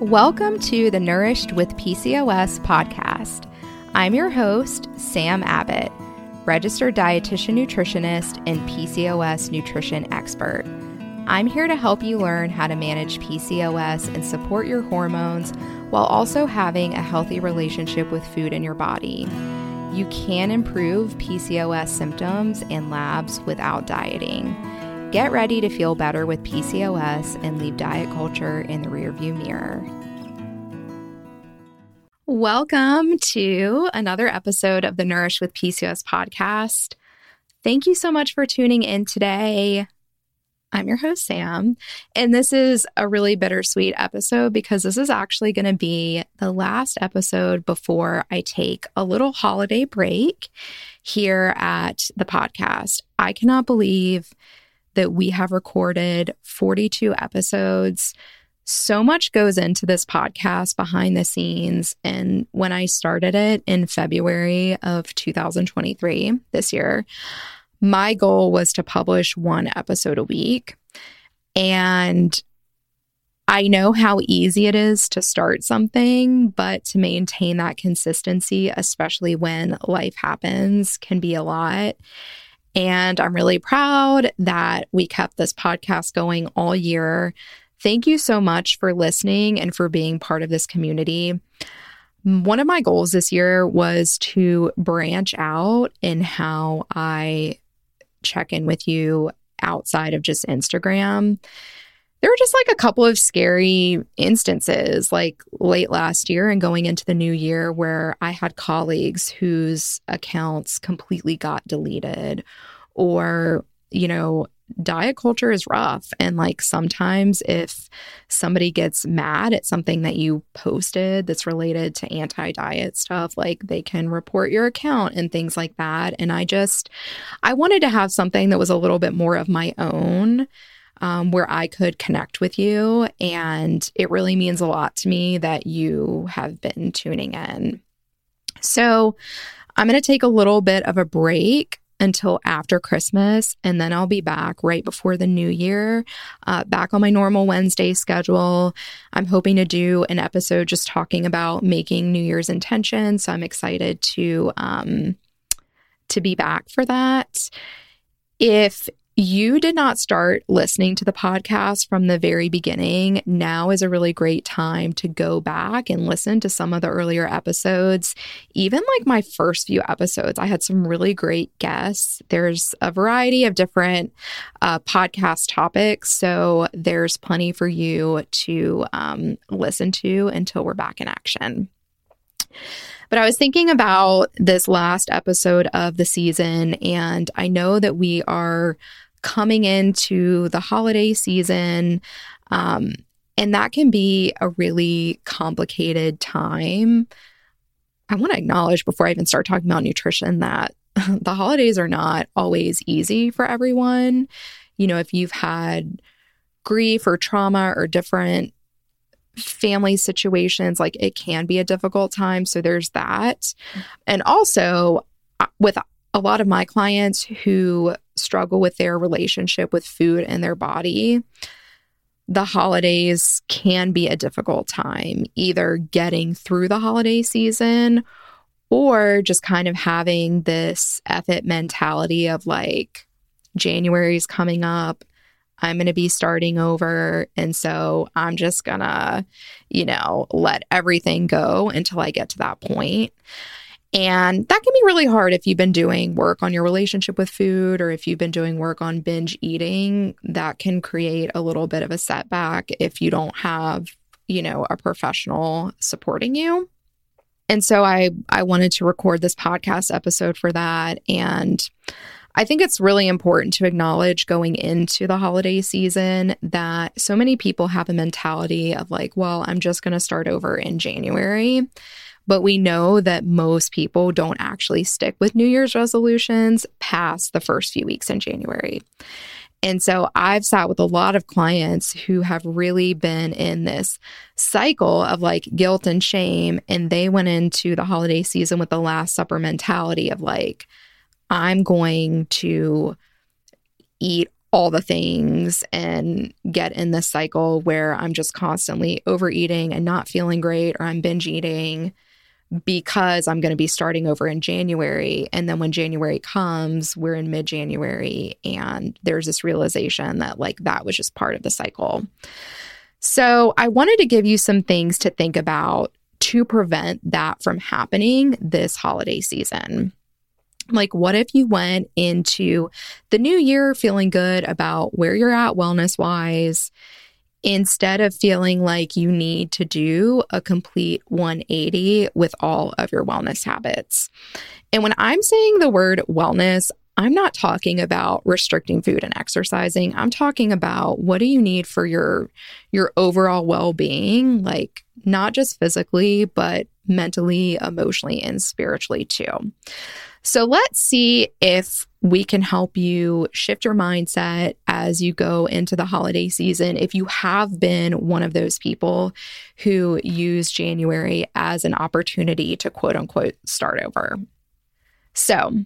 Welcome to the Nourished with PCOS podcast. I'm your host, Sam Abbott, registered dietitian nutritionist and PCOS nutrition expert. I'm here to help you learn how to manage PCOS and support your hormones while also having a healthy relationship with food in your body. You can improve PCOS symptoms and labs without dieting. Get ready to feel better with PCOS and leave diet culture in the rearview mirror. Welcome to another episode of the Nourish with PCOS podcast. Thank you so much for tuning in today. I'm your host, Sam, and this is a really bittersweet episode because this is actually going to be the last episode before I take a little holiday break here at the podcast. I cannot believe that we have recorded 42 episodes. So much goes into this podcast behind the scenes. And when I started it in February of 2023, this year, my goal was to publish one episode a week. And I know how easy it is to start something, but to maintain that consistency, especially when life happens, can be a lot. And I'm really proud that we kept this podcast going all year. Thank you so much for listening and for being part of this community. One of my goals this year was to branch out in how I check in with you outside of just Instagram. There were just like a couple of scary instances, like late last year and going into the new year, where I had colleagues whose accounts completely got deleted, or, you know, diet culture is rough. And like sometimes if somebody gets mad at something that you posted that's related to anti diet stuff, like they can report your account and things like that. And I just, I wanted to have something that was a little bit more of my own. Um, where I could connect with you. And it really means a lot to me that you have been tuning in. So, I'm going to take a little bit of a break until after Christmas, and then I'll be back right before the new year, uh, back on my normal Wednesday schedule. I'm hoping to do an episode just talking about making New Year's intentions. So I'm excited to um, to be back for that. If you did not start listening to the podcast from the very beginning, now is a really great time to go back and listen to some of the earlier episodes. Even like my first few episodes, I had some really great guests. There's a variety of different uh, podcast topics. So there's plenty for you to um, listen to until we're back in action. But I was thinking about this last episode of the season, and I know that we are coming into the holiday season. Um, and that can be a really complicated time. I want to acknowledge before I even start talking about nutrition that the holidays are not always easy for everyone. You know, if you've had grief or trauma or different family situations, like it can be a difficult time. So there's that. And also, uh, with a lot of my clients who struggle with their relationship with food and their body, the holidays can be a difficult time, either getting through the holiday season or just kind of having this effort mentality of like, January's coming up. I'm going to be starting over. And so I'm just going to, you know, let everything go until I get to that point. And that can be really hard if you've been doing work on your relationship with food or if you've been doing work on binge eating. That can create a little bit of a setback if you don't have, you know, a professional supporting you. And so I I wanted to record this podcast episode for that and I think it's really important to acknowledge going into the holiday season that so many people have a mentality of like, well, I'm just going to start over in January. But we know that most people don't actually stick with New Year's resolutions past the first few weeks in January. And so I've sat with a lot of clients who have really been in this cycle of like guilt and shame. And they went into the holiday season with the Last Supper mentality of like, I'm going to eat all the things and get in this cycle where I'm just constantly overeating and not feeling great, or I'm binge eating because I'm going to be starting over in January. And then when January comes, we're in mid January, and there's this realization that, like, that was just part of the cycle. So, I wanted to give you some things to think about to prevent that from happening this holiday season. Like, what if you went into the new year feeling good about where you're at wellness wise? Instead of feeling like you need to do a complete 180 with all of your wellness habits. And when I'm saying the word wellness, I'm not talking about restricting food and exercising. I'm talking about what do you need for your your overall well-being, like not just physically, but mentally, emotionally, and spiritually too. So let's see if we can help you shift your mindset as you go into the holiday season. If you have been one of those people who use January as an opportunity to quote unquote start over. So,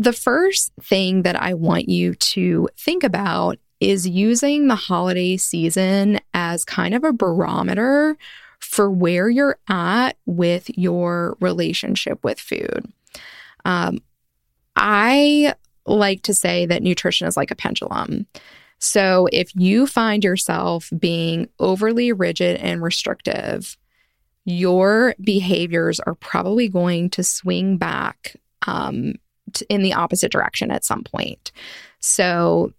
the first thing that I want you to think about is using the holiday season as kind of a barometer for where you're at with your relationship with food. Um, I like to say that nutrition is like a pendulum. So if you find yourself being overly rigid and restrictive, your behaviors are probably going to swing back um, in the opposite direction at some point. So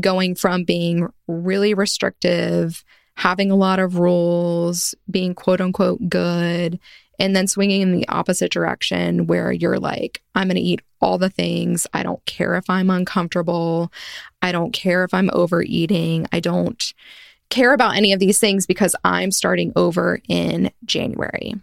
going from being really restrictive, having a lot of rules, being quote unquote good, and then swinging in the opposite direction where you're like, I'm going to eat all the things. I don't care if I'm uncomfortable. I don't care if I'm overeating. I don't care about any of these things because I'm starting over in January.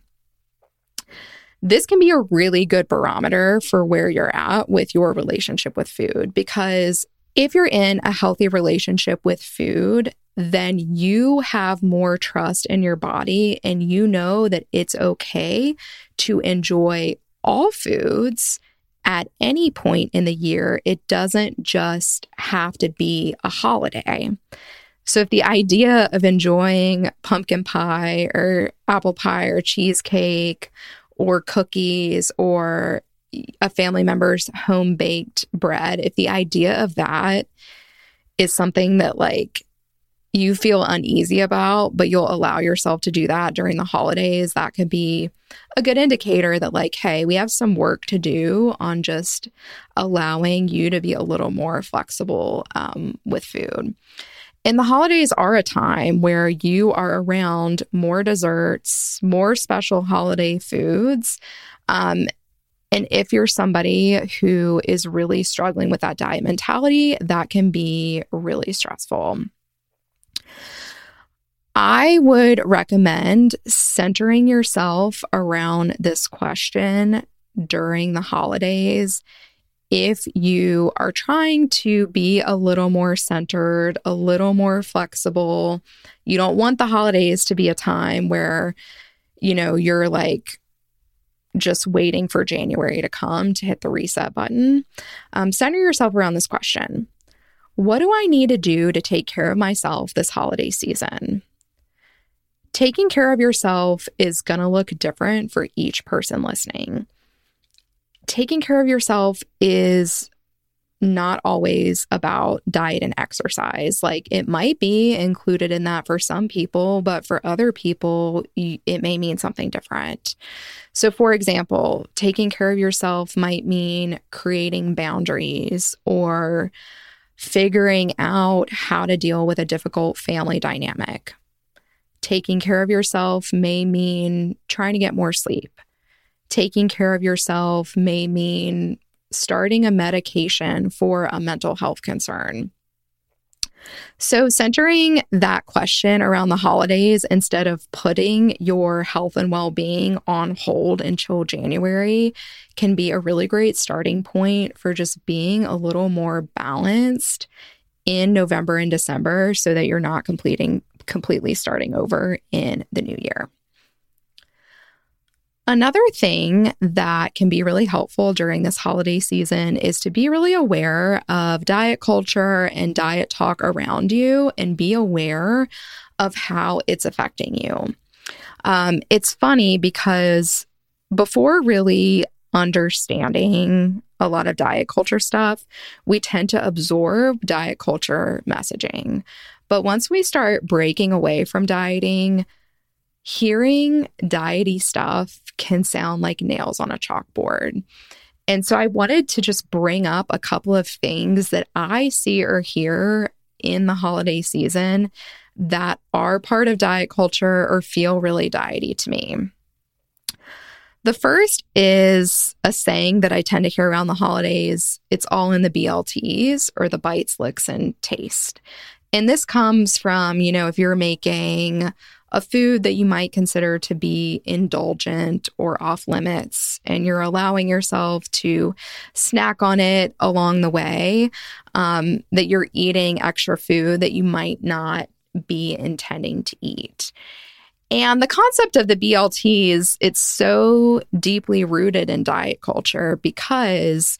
This can be a really good barometer for where you're at with your relationship with food because if you're in a healthy relationship with food, then you have more trust in your body and you know that it's okay to enjoy all foods at any point in the year. It doesn't just have to be a holiday. So, if the idea of enjoying pumpkin pie or apple pie or cheesecake or cookies or a family member's home baked bread, if the idea of that is something that like you feel uneasy about, but you'll allow yourself to do that during the holidays, that could be a good indicator that, like, hey, we have some work to do on just allowing you to be a little more flexible um, with food. And the holidays are a time where you are around more desserts, more special holiday foods. Um, and if you're somebody who is really struggling with that diet mentality, that can be really stressful. I would recommend centering yourself around this question during the holidays. If you are trying to be a little more centered, a little more flexible, you don't want the holidays to be a time where, you know, you're like just waiting for January to come to hit the reset button. Um, center yourself around this question What do I need to do to take care of myself this holiday season? taking care of yourself is going to look different for each person listening. Taking care of yourself is not always about diet and exercise. Like it might be included in that for some people, but for other people, it may mean something different. So, for example, taking care of yourself might mean creating boundaries or figuring out how to deal with a difficult family dynamic taking care of yourself may mean trying to get more sleep. Taking care of yourself may mean starting a medication for a mental health concern. So, centering that question around the holidays instead of putting your health and well being on hold until January can be a really great starting point for just being a little more balanced in November and December so that you're not completing completely starting over in the new year. Another thing that can be really helpful during this holiday season is to be really aware of diet culture and diet talk around you and be aware of how it's affecting you. Um, it's funny because before really understanding a lot of diet culture stuff, we tend to absorb diet culture messaging. But once we start breaking away from dieting, hearing diety stuff can sound like nails on a chalkboard. And so I wanted to just bring up a couple of things that I see or hear in the holiday season that are part of diet culture or feel really diety to me. The first is a saying that I tend to hear around the holidays it's all in the BLTs or the bites, licks, and taste. And this comes from, you know, if you're making a food that you might consider to be indulgent or off limits, and you're allowing yourself to snack on it along the way, um, that you're eating extra food that you might not be intending to eat. And the concept of the BLTs, it's so deeply rooted in diet culture because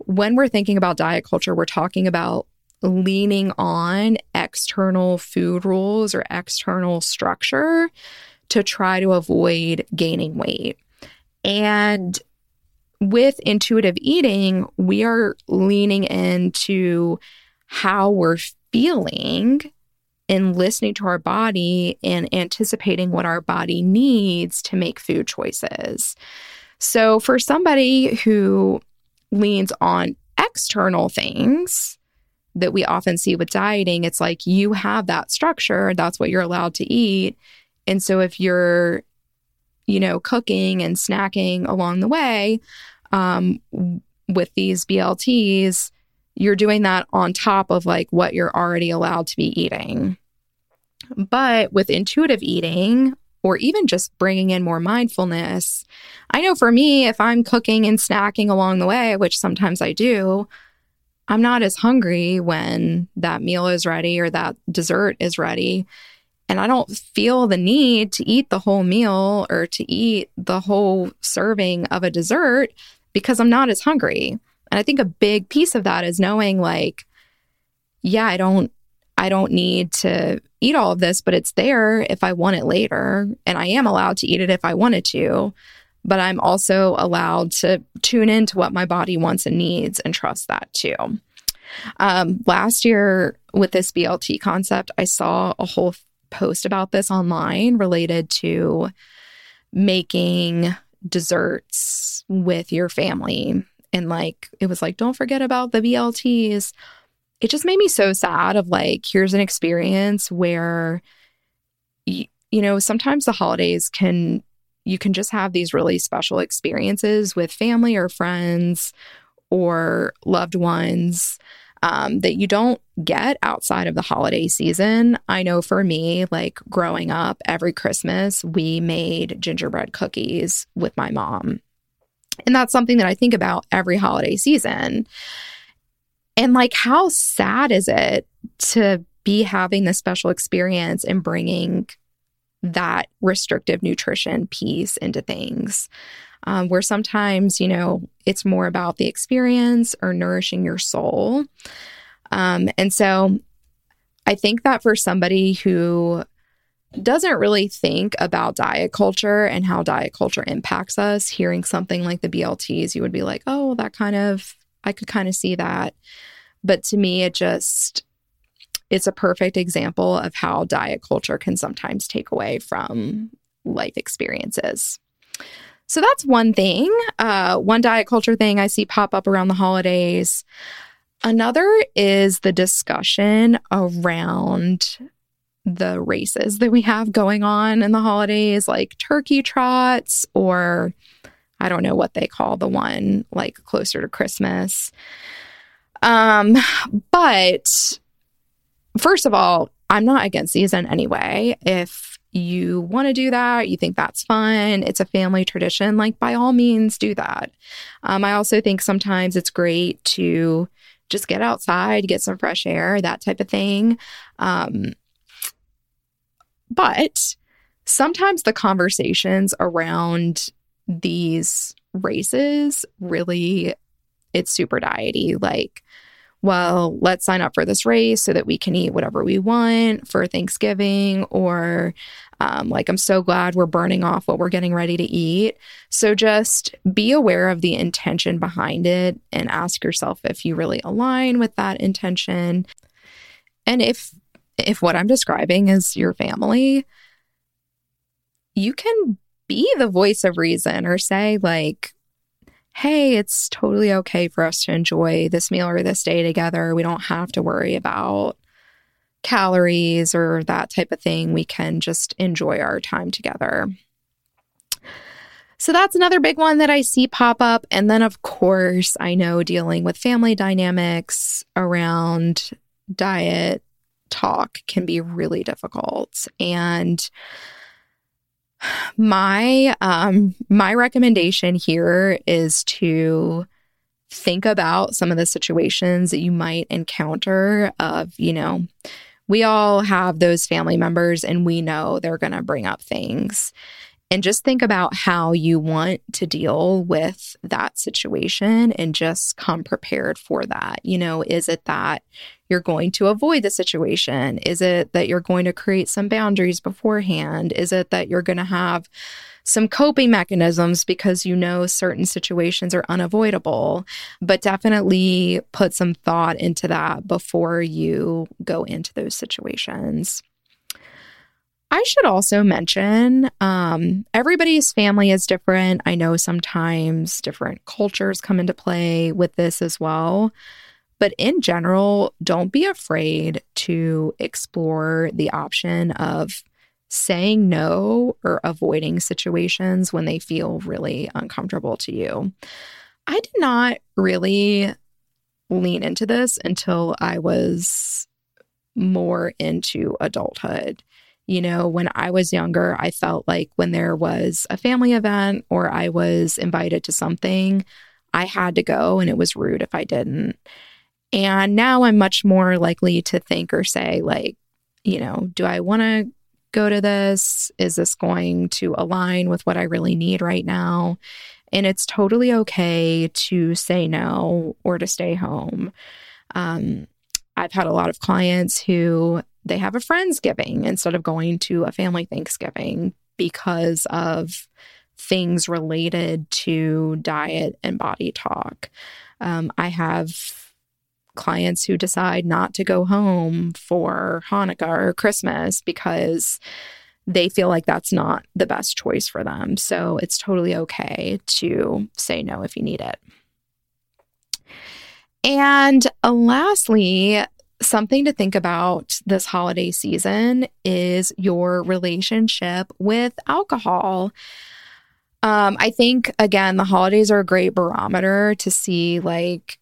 when we're thinking about diet culture, we're talking about leaning on external food rules or external structure to try to avoid gaining weight. And with intuitive eating, we are leaning into how we're feeling and listening to our body and anticipating what our body needs to make food choices. So, for somebody who leans on external things that we often see with dieting, it's like you have that structure, that's what you're allowed to eat. And so, if you're, you know, cooking and snacking along the way um, with these BLTs, you're doing that on top of like what you're already allowed to be eating. But with intuitive eating, or even just bringing in more mindfulness, I know for me, if I'm cooking and snacking along the way, which sometimes I do, I'm not as hungry when that meal is ready or that dessert is ready. And I don't feel the need to eat the whole meal or to eat the whole serving of a dessert because I'm not as hungry. And I think a big piece of that is knowing like, yeah, I don't I don't need to eat all of this, but it's there if I want it later. And I am allowed to eat it if I wanted to. But I'm also allowed to tune into what my body wants and needs and trust that too. Um, last year, with this BLT concept, I saw a whole post about this online related to making desserts with your family. And like, it was like, don't forget about the BLTs it just made me so sad of like here's an experience where you, you know sometimes the holidays can you can just have these really special experiences with family or friends or loved ones um, that you don't get outside of the holiday season. I know for me, like growing up, every Christmas we made gingerbread cookies with my mom. And that's something that I think about every holiday season. And like, how sad is it to be having this special experience and bringing that restrictive nutrition piece into things? Um, where sometimes, you know, it's more about the experience or nourishing your soul. Um, and so I think that for somebody who doesn't really think about diet culture and how diet culture impacts us, hearing something like the BLTs, you would be like, oh, that kind of, I could kind of see that. But to me, it just, it's a perfect example of how diet culture can sometimes take away from life experiences. So that's one thing, uh, one diet culture thing I see pop up around the holidays. Another is the discussion around the races that we have going on in the holidays, like turkey trots, or I don't know what they call the one like closer to Christmas. Um, but first of all, I'm not against these in any way. If you want to do that, you think that's fun, it's a family tradition, like by all means do that. Um, I also think sometimes it's great to just get outside, get some fresh air, that type of thing. Um, but sometimes the conversations around these races really it's super diety like well, let's sign up for this race so that we can eat whatever we want for Thanksgiving, or um, like, I'm so glad we're burning off what we're getting ready to eat. So just be aware of the intention behind it and ask yourself if you really align with that intention. And if if what I'm describing is your family, you can be the voice of reason or say, like, hey, it's totally okay for us to enjoy this meal or this day together. We don't have to worry about calories or that type of thing. We can just enjoy our time together. So that's another big one that I see pop up. And then, of course, I know dealing with family dynamics around diet talk can be really difficult. And my um my recommendation here is to think about some of the situations that you might encounter of, you know, we all have those family members and we know they're going to bring up things. And just think about how you want to deal with that situation and just come prepared for that. You know, is it that you're going to avoid the situation? Is it that you're going to create some boundaries beforehand? Is it that you're going to have some coping mechanisms because you know certain situations are unavoidable? But definitely put some thought into that before you go into those situations. I should also mention um, everybody's family is different. I know sometimes different cultures come into play with this as well. But in general, don't be afraid to explore the option of saying no or avoiding situations when they feel really uncomfortable to you. I did not really lean into this until I was more into adulthood. You know, when I was younger, I felt like when there was a family event or I was invited to something, I had to go and it was rude if I didn't. And now I'm much more likely to think or say, like, you know, do I want to go to this? Is this going to align with what I really need right now? And it's totally okay to say no or to stay home. Um, I've had a lot of clients who they have a Friendsgiving instead of going to a family Thanksgiving because of things related to diet and body talk. Um, I have clients who decide not to go home for Hanukkah or Christmas because they feel like that's not the best choice for them. So it's totally okay to say no if you need it. And lastly, something to think about this holiday season is your relationship with alcohol. Um, I think, again, the holidays are a great barometer to see like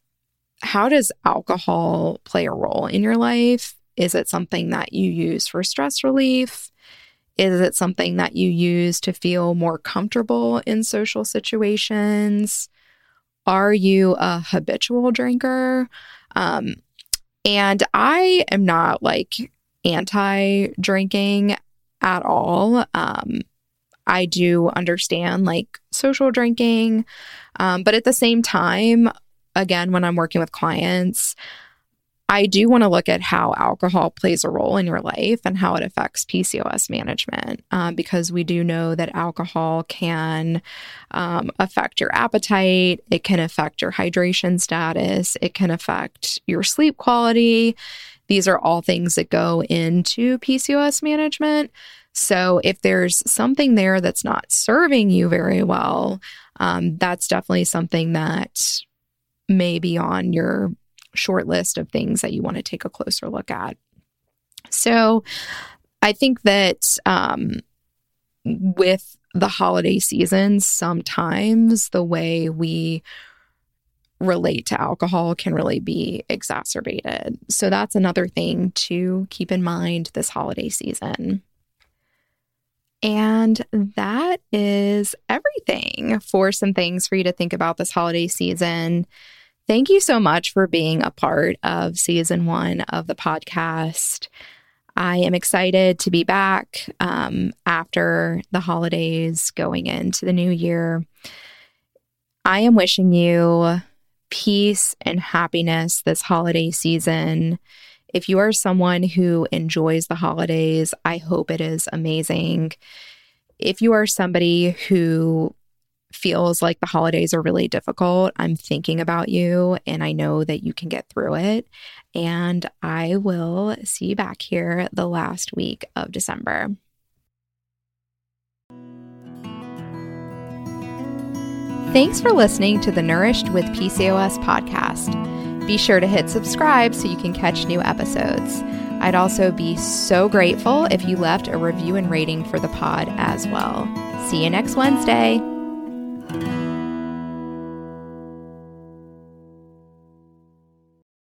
how does alcohol play a role in your life? Is it something that you use for stress relief? Is it something that you use to feel more comfortable in social situations? Are you a habitual drinker? Um, and I am not like anti drinking at all. Um, I do understand like social drinking, um, but at the same time, again, when I'm working with clients, I do want to look at how alcohol plays a role in your life and how it affects PCOS management um, because we do know that alcohol can um, affect your appetite, it can affect your hydration status, it can affect your sleep quality. These are all things that go into PCOS management. So, if there's something there that's not serving you very well, um, that's definitely something that may be on your short list of things that you want to take a closer look at. So I think that um, with the holiday season, sometimes the way we relate to alcohol can really be exacerbated. So that's another thing to keep in mind this holiday season. And that is everything for some things for you to think about this holiday season. Thank you so much for being a part of season one of the podcast. I am excited to be back um, after the holidays going into the new year. I am wishing you peace and happiness this holiday season. If you are someone who enjoys the holidays, I hope it is amazing. If you are somebody who feels like the holidays are really difficult, I'm thinking about you and I know that you can get through it. And I will see you back here the last week of December. Thanks for listening to the Nourished with PCOS podcast. Be sure to hit subscribe so you can catch new episodes. I'd also be so grateful if you left a review and rating for the pod as well. See you next Wednesday. Thank you.